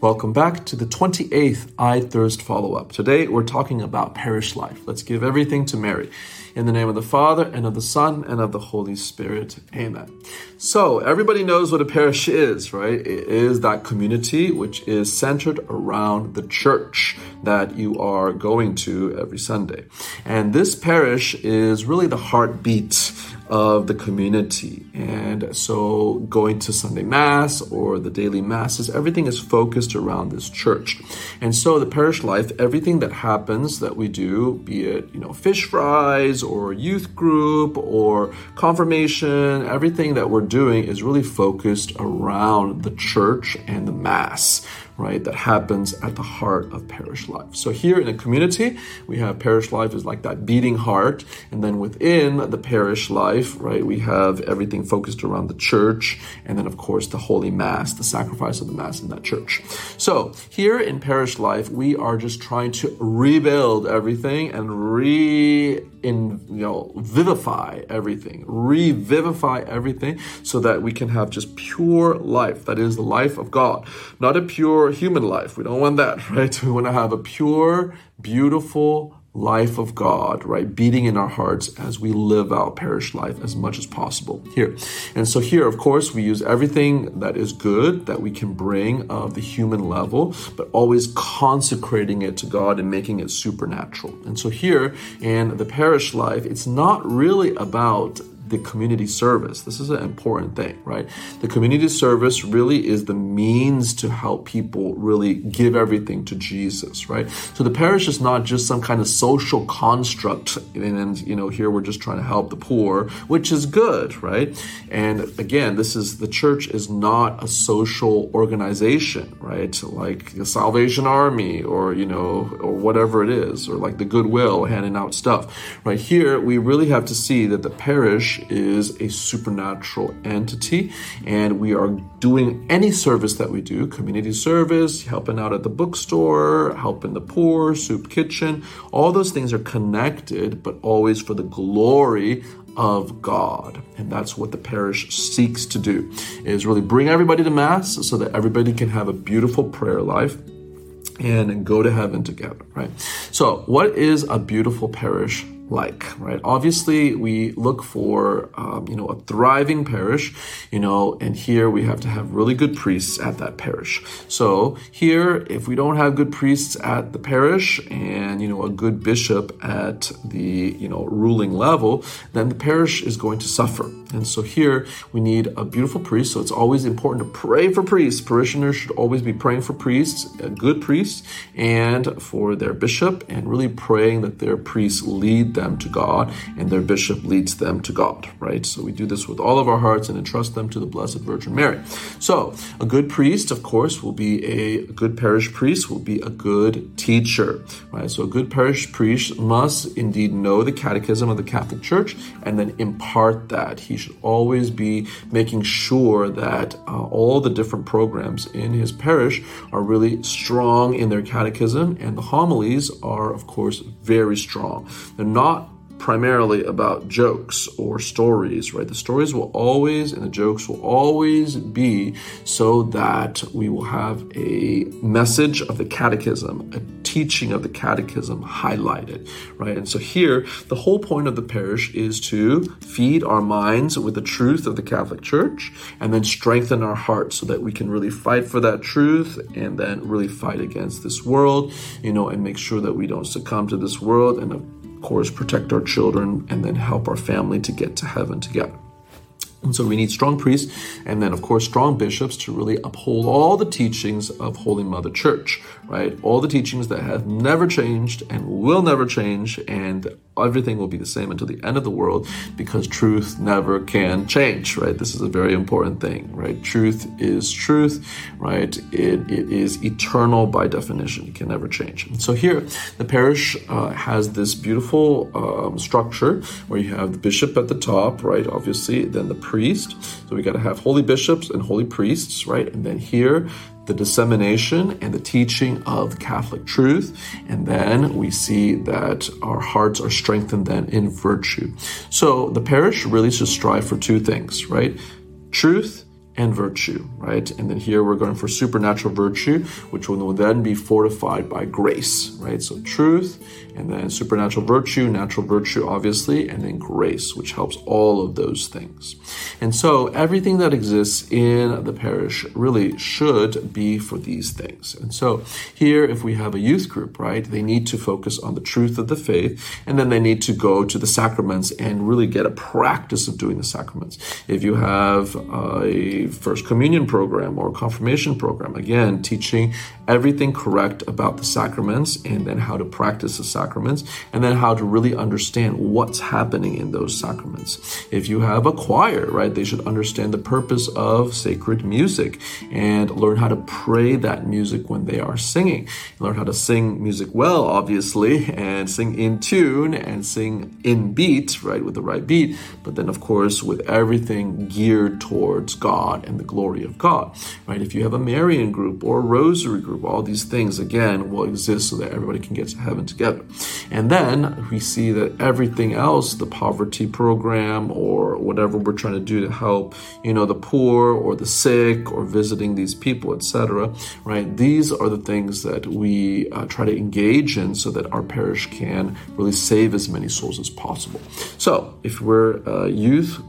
Welcome back to the 28th I Thirst follow up. Today we're talking about parish life. Let's give everything to Mary. In the name of the Father, and of the Son, and of the Holy Spirit. Amen. So, everybody knows what a parish is, right? It is that community which is centered around the church that you are going to every Sunday. And this parish is really the heartbeat of the community. And so going to Sunday Mass or the daily Masses, everything is focused around this church. And so the parish life, everything that happens that we do, be it, you know, fish fries or youth group or confirmation, everything that we're doing is really focused around the church and the Mass right, that happens at the heart of parish life. So here in a community, we have parish life is like that beating heart. And then within the parish life, right, we have everything focused around the church. And then, of course, the Holy Mass, the sacrifice of the Mass in that church. So here in parish life, we are just trying to rebuild everything and re in you know vivify everything revivify everything so that we can have just pure life that is the life of god not a pure human life. We don't want that, right? We want to have a pure, beautiful life of God, right? Beating in our hearts as we live out parish life as much as possible here. And so here, of course, we use everything that is good that we can bring of the human level, but always consecrating it to God and making it supernatural. And so here in the parish life, it's not really about the community service. This is an important thing, right? The community service really is the means to help people really give everything to Jesus, right? So the parish is not just some kind of social construct, and you know, here we're just trying to help the poor, which is good, right? And again, this is the church is not a social organization, right? Like the Salvation Army or you know, or whatever it is, or like the Goodwill handing out stuff, right? Here we really have to see that the parish is a supernatural entity, and we are doing any service that we do community service, helping out at the bookstore, helping the poor, soup kitchen all those things are connected, but always for the glory of God. And that's what the parish seeks to do is really bring everybody to mass so that everybody can have a beautiful prayer life and go to heaven together, right? So, what is a beautiful parish like, right? Obviously, we look for, um, you know, a thriving parish, you know, and here we have to have really good priests at that parish. So here, if we don't have good priests at the parish and, you know, a good bishop at the, you know, ruling level, then the parish is going to suffer. And so here we need a beautiful priest. So it's always important to pray for priests. Parishioners should always be praying for priests, uh, good priests, and for their bishop, and really praying that their priests lead them to God and their bishop leads them to God, right? So we do this with all of our hearts and entrust them to the Blessed Virgin Mary. So a good priest, of course, will be a, a good parish priest, will be a good teacher, right? So a good parish priest must indeed know the catechism of the Catholic Church and then impart that. He should always be making sure that uh, all the different programs in his parish are really strong in their catechism and the homilies are, of course, very strong. They're not primarily about jokes or stories, right? The stories will always and the jokes will always be so that we will have a message of the catechism, a teaching of the catechism highlighted, right? And so here, the whole point of the parish is to feed our minds with the truth of the Catholic Church and then strengthen our hearts so that we can really fight for that truth and then really fight against this world, you know, and make sure that we don't succumb to this world and of course, protect our children and then help our family to get to heaven together. And so we need strong priests and then, of course, strong bishops to really uphold all the teachings of Holy Mother Church, right? All the teachings that have never changed and will never change, and everything will be the same until the end of the world because truth never can change, right? This is a very important thing, right? Truth is truth, right? It, it is eternal by definition, it can never change. So here, the parish uh, has this beautiful um, structure where you have the bishop at the top, right? Obviously, then the priest. So we got to have holy bishops and holy priests, right? And then here, the dissemination and the teaching of Catholic truth. And then we see that our hearts are strengthened then in virtue. So the parish really should strive for two things, right? Truth and virtue, right? And then here we're going for supernatural virtue, which will then be fortified by grace, right? So truth and then supernatural virtue, natural virtue, obviously, and then grace, which helps all of those things. And so everything that exists in the parish really should be for these things. And so here, if we have a youth group, right, they need to focus on the truth of the faith, and then they need to go to the sacraments and really get a practice of doing the sacraments. If you have a first communion program or confirmation program, again, teaching everything correct about the sacraments and then how to practice the sacraments and then how to really understand what's happening in those sacraments. If you have a choir, right, they should understand the purpose of sacred music and learn how to pray that music when they are singing. Learn how to sing music well, obviously, and sing in tune and sing in beat, right, with the right beat, but then, of course, with everything geared towards God and the glory of God, right? If you have a Marian group or a Rosary group, all these things, again, will exist so that everybody can get to heaven together. And then we see that everything else, the poverty program or whatever we're trying to do to help, you know, the poor or the sick or visiting these people, etc., right? These are the things that we uh, try to engage in so that our parish can really save as many souls as possible. So if we're uh, youth,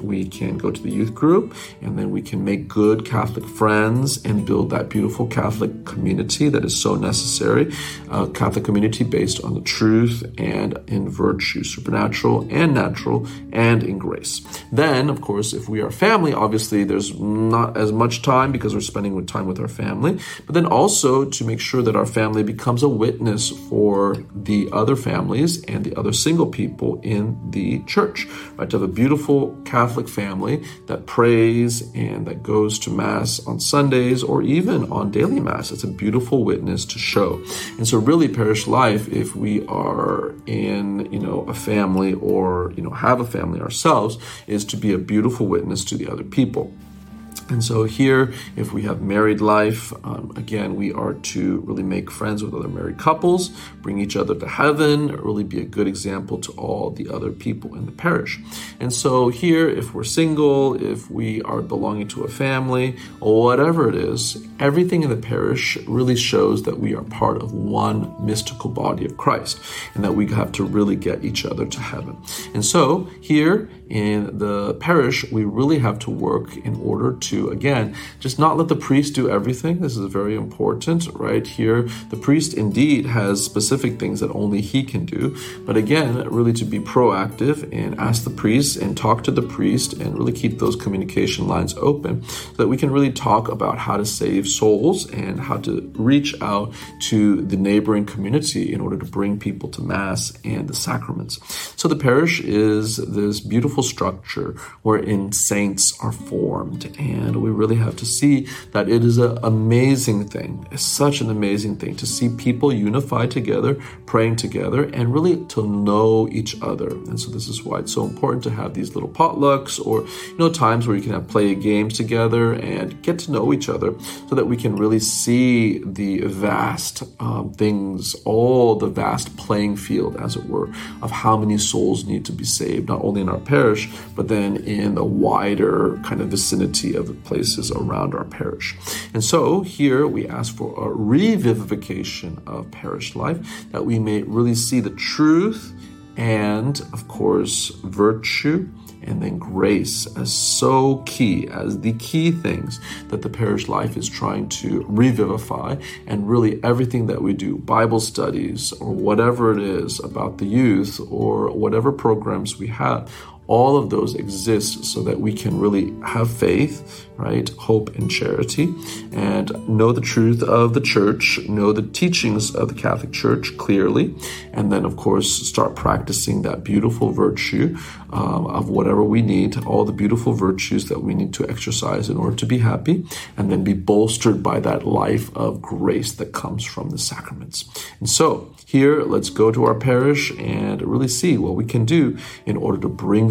we can go to the youth group and then we can make good Catholic friends and build that beautiful Catholic community that is so necessary. A Catholic community based on the truth and in virtue, supernatural and natural, and in grace. Then, of course, if we are family, obviously there's not as much time because we're spending time with our family, but then also to make sure that our family becomes a witness for the other families and the other single people in the church, right? To have a beautiful beautiful Catholic family that prays and that goes to Mass on Sundays or even on daily Mass. It's a beautiful witness to show. And so, really, parish life, if we are in, you know, a family or, you know, have a family ourselves, is to be a beautiful witness to the other people. And so here, if we have married life, um, again, we are to really make friends with other married couples, bring each other to heaven, really be a good example to all the other people in the parish. And so here, if we're single, if we are belonging to a family, or whatever it is, everything in the parish really shows that we are part of one mystical body of Christ and that we have to really get each other to heaven. And so here in the parish, we really have to work in order to, again, just not let the priest do everything. This is very important, right? Here, the priest indeed has specific things that only he can do. But again, really to be proactive and ask the priest and talk to the priest and really keep those communication lines open so that we can really talk about how to save souls and how to reach out to the neighboring community in order to bring people to Mass and the sacraments. So the parish is this beautiful structure wherein saints are formed. And we really have to see that it is an amazing thing. It's such an amazing thing to see people unified together, praying together, and really to know each other. And so this is why it's so important to have these little potlucks or you know times where you can have play games together and get to know each other so that we can really see the vast um, things, all the vast playing field, as it were, of how many souls need to be saved, not only in our parish, but then in the wider kind of vicinity of places around our parish. And so here we ask for a revivification of parish life that we may really see the truth and, of course, virtue and then grace as so key, as the key things that the parish life is trying to revivify. And really, everything that we do, Bible studies or whatever it is about the youth or whatever programs we have, all of those exist so that we can really have faith, right? Hope and charity, and know the truth of the church, know the teachings of the Catholic Church clearly, and then, of course, start practicing that beautiful virtue um, of whatever we need, all the beautiful virtues that we need to exercise in order to be happy, and then be bolstered by that life of grace that comes from the sacraments. And so, here, let's go to our parish and really see what we can do in order to bring